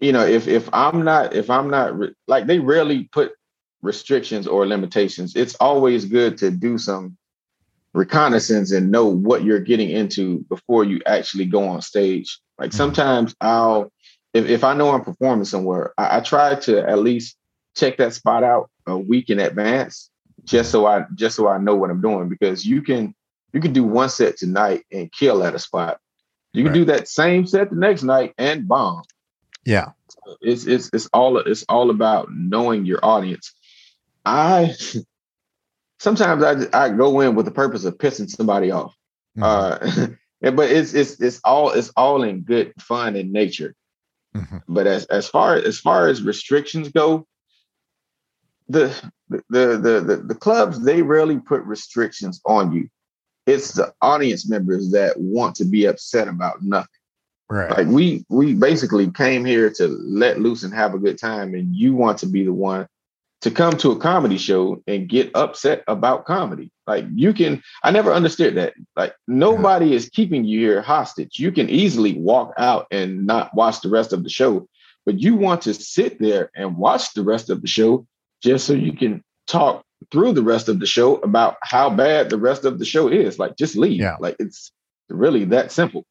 you know, if if I'm not if I'm not like they rarely put restrictions or limitations. It's always good to do some reconnaissance and know what you're getting into before you actually go on stage. Like mm-hmm. sometimes I'll if, if I know I'm performing somewhere, I, I try to at least check that spot out a week in advance just so I just so I know what I'm doing because you can you can do one set tonight and kill at a spot. You can right. do that same set the next night and bomb. Yeah. It's it's it's all it's all about knowing your audience. I [laughs] sometimes I I go in with the purpose of pissing somebody off. Mm-hmm. Uh [laughs] but it's it's it's all it's all in good fun and nature. Mm-hmm. But as as far as far as restrictions go, the the, the the the clubs they rarely put restrictions on you. It's the audience members that want to be upset about nothing. Right. Like we we basically came here to let loose and have a good time, and you want to be the one to come to a comedy show and get upset about comedy. Like you can, I never understood that. Like nobody yeah. is keeping you here hostage. You can easily walk out and not watch the rest of the show, but you want to sit there and watch the rest of the show just so you can talk through the rest of the show about how bad the rest of the show is. Like just leave. Yeah. Like it's really that simple.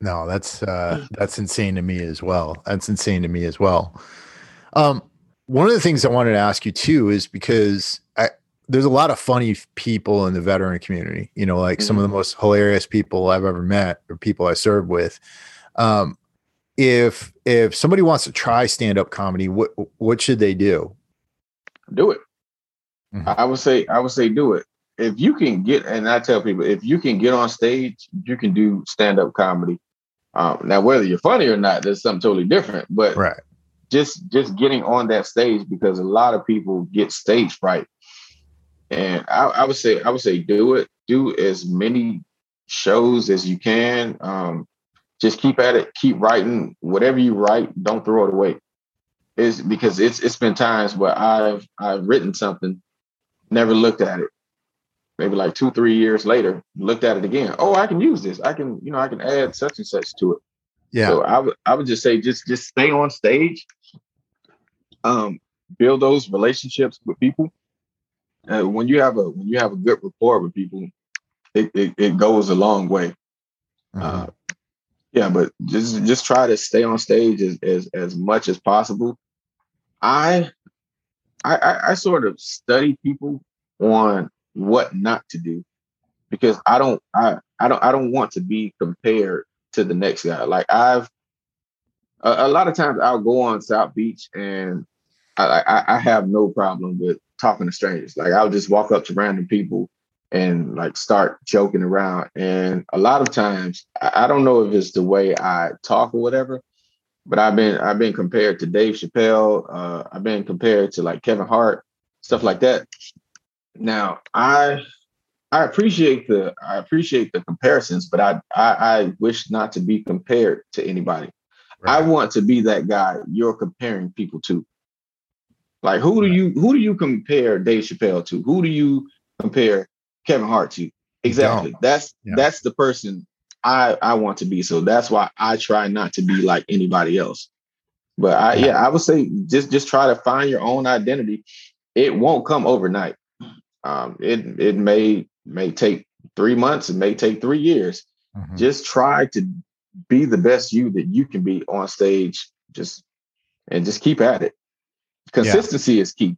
No, that's uh that's insane to me as well. That's insane to me as well. Um one of the things I wanted to ask you too is because I there's a lot of funny people in the veteran community, you know, like mm-hmm. some of the mm-hmm. most hilarious people I've ever met or people I served with. Um if if somebody wants to try stand-up comedy, what what should they do? do it. Mm-hmm. I would say, I would say, do it. If you can get, and I tell people, if you can get on stage, you can do stand up comedy. Um, now, whether you're funny or not, that's something totally different. But right. just just getting on that stage because a lot of people get stage fright, and I, I would say, I would say, do it. Do as many shows as you can. Um, just keep at it. Keep writing. Whatever you write, don't throw it away is because it's it's been times where I've I've written something, never looked at it. Maybe like two, three years later, looked at it again. Oh, I can use this. I can, you know, I can add such and such to it. Yeah. So I would I would just say just just stay on stage. Um, build those relationships with people. Uh, when you have a when you have a good rapport with people, it it, it goes a long way. Uh, mm-hmm. Uh, yeah, but just just try to stay on stage as as, as much as possible. I, I I sort of study people on what not to do because I don't I I don't I don't want to be compared to the next guy. Like I've a, a lot of times I'll go on South Beach and I, I I have no problem with talking to strangers. Like I'll just walk up to random people and like start joking around. And a lot of times, I don't know if it's the way I talk or whatever, but I've been I've been compared to Dave Chappelle. Uh, I've been compared to like Kevin Hart, stuff like that. Now I I appreciate the I appreciate the comparisons, but I I, I wish not to be compared to anybody. Right. I want to be that guy you're comparing people to. Like who do you who do you compare Dave Chappelle to? Who do you compare Kevin Hart to. Exactly. That's yeah. that's the person I I want to be. So that's why I try not to be like anybody else. But I yeah, I would say just just try to find your own identity. It won't come overnight. Um, it it may may take three months, it may take three years. Mm-hmm. Just try to be the best you that you can be on stage. Just and just keep at it. Consistency yeah. is key.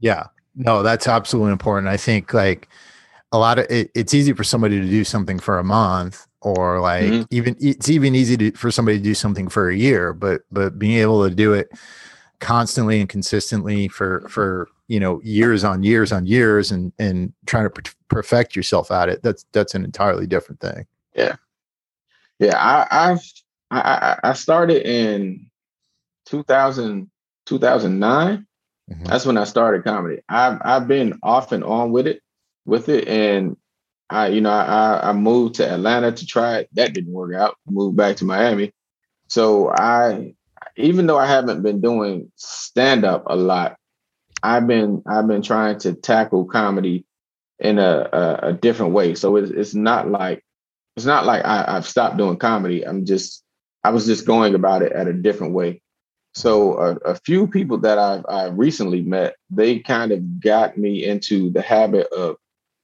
Yeah. No, that's absolutely important. I think like a lot of it, it's easy for somebody to do something for a month or like mm-hmm. even it's even easy to, for somebody to do something for a year, but but being able to do it constantly and consistently for for you know years on years on years and and trying to perfect yourself at it that's that's an entirely different thing. Yeah. Yeah i i've i i started in 2000 2009 mm-hmm. that's when i started comedy. I've i've been off and on with it with it and i you know i i moved to atlanta to try it that didn't work out moved back to miami so i even though i haven't been doing stand up a lot I've been I've been trying to tackle comedy in a a, a different way. So it's it's not like it's not like I, have stopped doing comedy. I'm just I was just going about it at a different way. So a, a few people that I've I recently met, they kind of got me into the habit of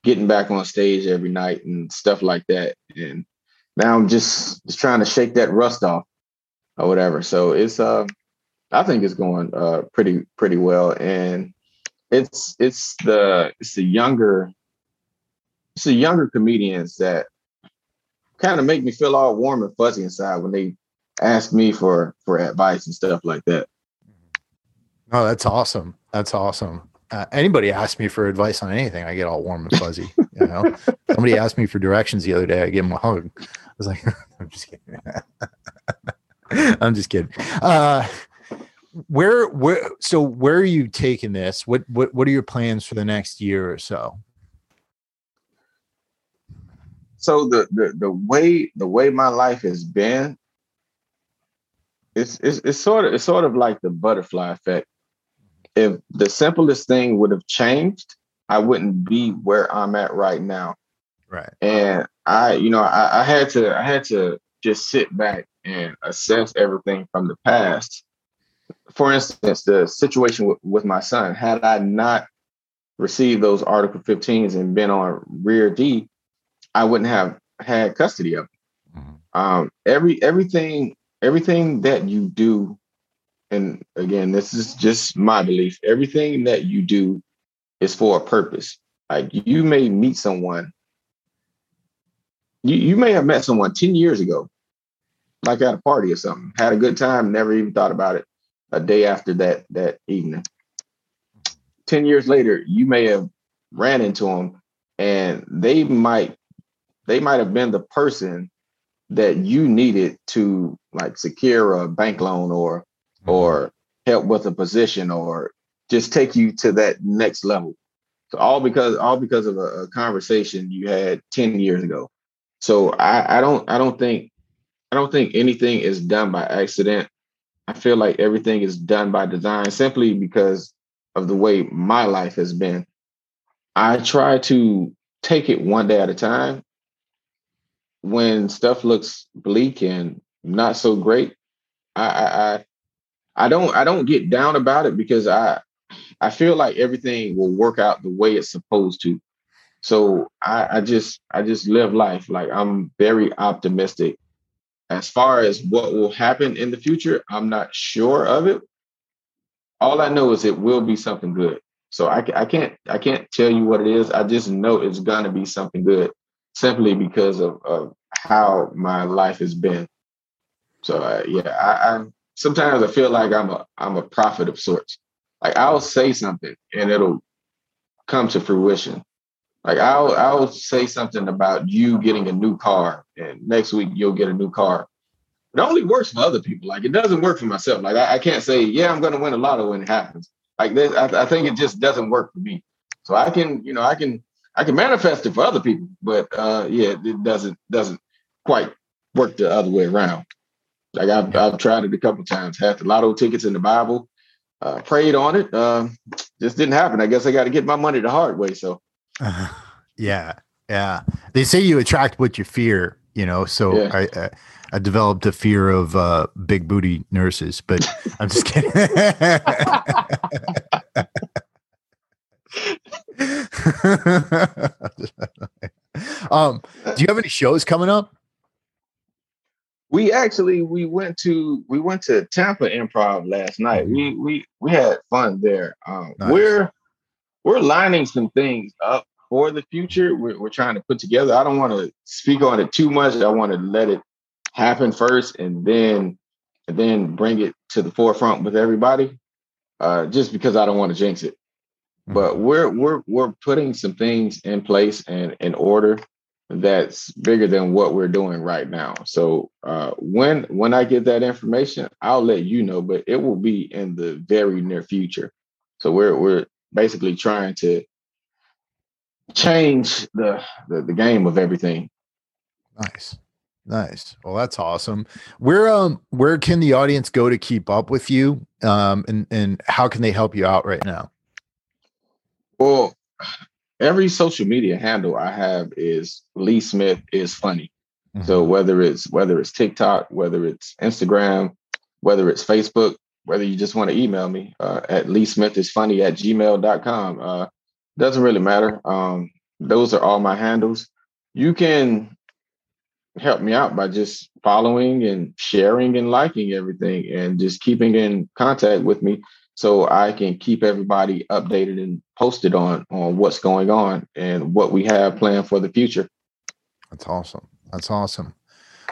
getting back on stage every night and stuff like that. And now I'm just just trying to shake that rust off or whatever. So it's uh I think it's going uh, pretty pretty well, and it's it's the it's the younger it's the younger comedians that kind of make me feel all warm and fuzzy inside when they ask me for for advice and stuff like that. Oh, that's awesome! That's awesome. Uh, anybody asks me for advice on anything, I get all warm and fuzzy. You know, [laughs] somebody asked me for directions the other day. I gave him a hug. I was like, [laughs] I'm just kidding. [laughs] I'm just kidding. Uh, where where so where are you taking this what what what are your plans for the next year or so so the the, the way the way my life has been it's, it's it's sort of it's sort of like the butterfly effect if the simplest thing would have changed i wouldn't be where i'm at right now right and i you know I, I had to i had to just sit back and assess everything from the past for instance, the situation with, with my son, had I not received those Article 15s and been on rear D, I wouldn't have had custody of him. Mm-hmm. Um, every everything everything that you do, and again, this is just my belief. Everything that you do is for a purpose. Like you may meet someone, you, you may have met someone 10 years ago, like at a party or something, had a good time, never even thought about it a day after that that evening. 10 years later, you may have ran into them and they might they might have been the person that you needed to like secure a bank loan or. Or mm-hmm. help with a position or just take you to that next level. So all because all because of a, a conversation you had 10 years ago. So I, I don't I don't think I don't think anything is done by accident. I feel like everything is done by design simply because of the way my life has been. I try to take it one day at a time. When stuff looks bleak and not so great, I, I I don't I don't get down about it because I I feel like everything will work out the way it's supposed to. So I, I just I just live life like I'm very optimistic as far as what will happen in the future, I'm not sure of it. All I know is it will be something good. So I, I can't I can't tell you what it is. I just know it's gonna be something good, simply because of, of how my life has been. So uh, yeah, I, I sometimes I feel like I'm a I'm a prophet of sorts. Like I'll say something and it'll come to fruition. Like I'll I'll say something about you getting a new car, and next week you'll get a new car. It only works for other people. Like it doesn't work for myself. Like I, I can't say, yeah, I'm to win a lotto when it happens. Like this, I, I think it just doesn't work for me. So I can, you know, I can I can manifest it for other people, but uh, yeah, it doesn't doesn't quite work the other way around. Like I've I've tried it a couple times. Had the lotto tickets in the Bible, uh, prayed on it. Uh, just didn't happen. I guess I got to get my money the hard way. So uh, [laughs] yeah, yeah. They say you attract what you fear. You know, so yeah. I, I, I developed a fear of uh, big booty nurses, but [laughs] I'm just kidding. [laughs] um, do you have any shows coming up? We actually we went to we went to Tampa Improv last night. Mm-hmm. We we we had fun there. Um, nice. We're we're lining some things up for the future. We're, we're trying to put together. I don't want to speak on it too much. I want to let it happen first, and then and then bring it to the forefront with everybody. Uh, just because I don't want to jinx it. Mm-hmm. But we're we're we're putting some things in place and in order that's bigger than what we're doing right now. So uh, when when I get that information, I'll let you know, but it will be in the very near future. So we're we're basically trying to change the the, the game of everything. Nice. Nice. Well, that's awesome. Where um where can the audience go to keep up with you? Um and and how can they help you out right now? Well, every social media handle I have is Lee Smith is funny. Mm-hmm. So whether it's whether it's TikTok, whether it's Instagram, whether it's Facebook, whether you just want to email me uh, at Lee Smith is funny at gmail.com. Uh, doesn't really matter. Um, those are all my handles. You can help me out by just following and sharing and liking everything and just keeping in contact with me so I can keep everybody updated and posted on on what's going on and what we have planned for the future. That's awesome. That's awesome.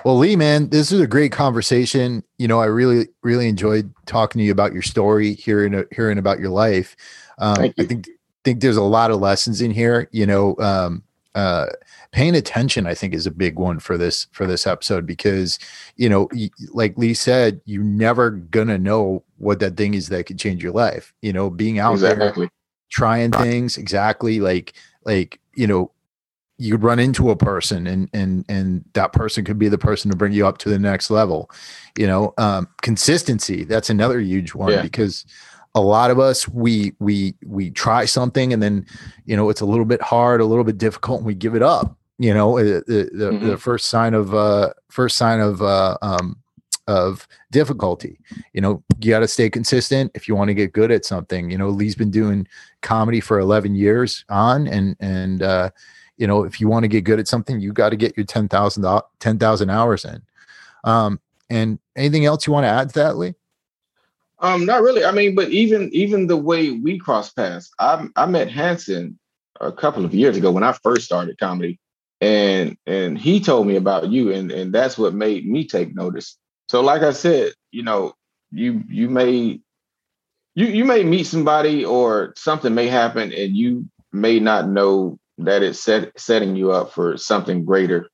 Well, Lee, man, this is a great conversation. You know, I really, really enjoyed talking to you about your story, hearing hearing about your life. Um. I think think there's a lot of lessons in here. You know, um, uh, paying attention i think is a big one for this for this episode because you know like lee said you're never gonna know what that thing is that could change your life you know being out exactly. there trying things exactly like like you know you run into a person and and and that person could be the person to bring you up to the next level you know um consistency that's another huge one yeah. because a lot of us we we we try something and then you know it's a little bit hard a little bit difficult and we give it up you know the the, mm-hmm. the first sign of uh first sign of uh um of difficulty you know you got to stay consistent if you want to get good at something you know lee's been doing comedy for 11 years on and and uh you know if you want to get good at something you got to get your 10,000 10,000 hours in um and anything else you want to add to that lee um, not really. I mean, but even even the way we cross paths, I I met Hanson a couple of years ago when I first started comedy, and and he told me about you, and and that's what made me take notice. So, like I said, you know, you you may you you may meet somebody or something may happen, and you may not know that it's set, setting you up for something greater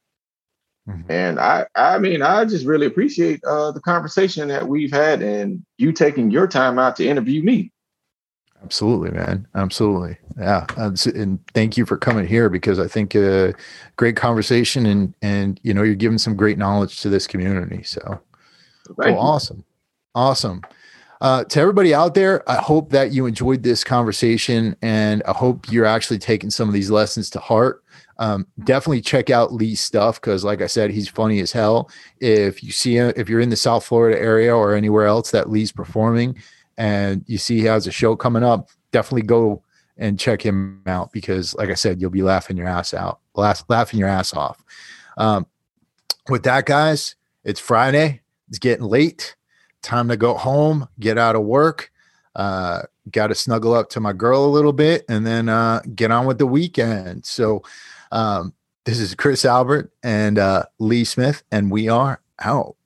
Mm-hmm. And I, I mean, I just really appreciate uh, the conversation that we've had and you taking your time out to interview me. Absolutely, man. Absolutely. Yeah. And thank you for coming here because I think a uh, great conversation and, and, you know, you're giving some great knowledge to this community. So well, awesome. Awesome. Uh, to everybody out there, I hope that you enjoyed this conversation and I hope you're actually taking some of these lessons to heart um, definitely check out Lee's stuff because, like I said, he's funny as hell. If you see him, if you're in the South Florida area or anywhere else that Lee's performing, and you see he has a show coming up, definitely go and check him out because, like I said, you'll be laughing your ass out, laugh, laughing your ass off. Um, with that, guys, it's Friday. It's getting late. Time to go home, get out of work. Uh, got to snuggle up to my girl a little bit and then uh, get on with the weekend. So, um, this is Chris Albert and uh, Lee Smith, and we are out.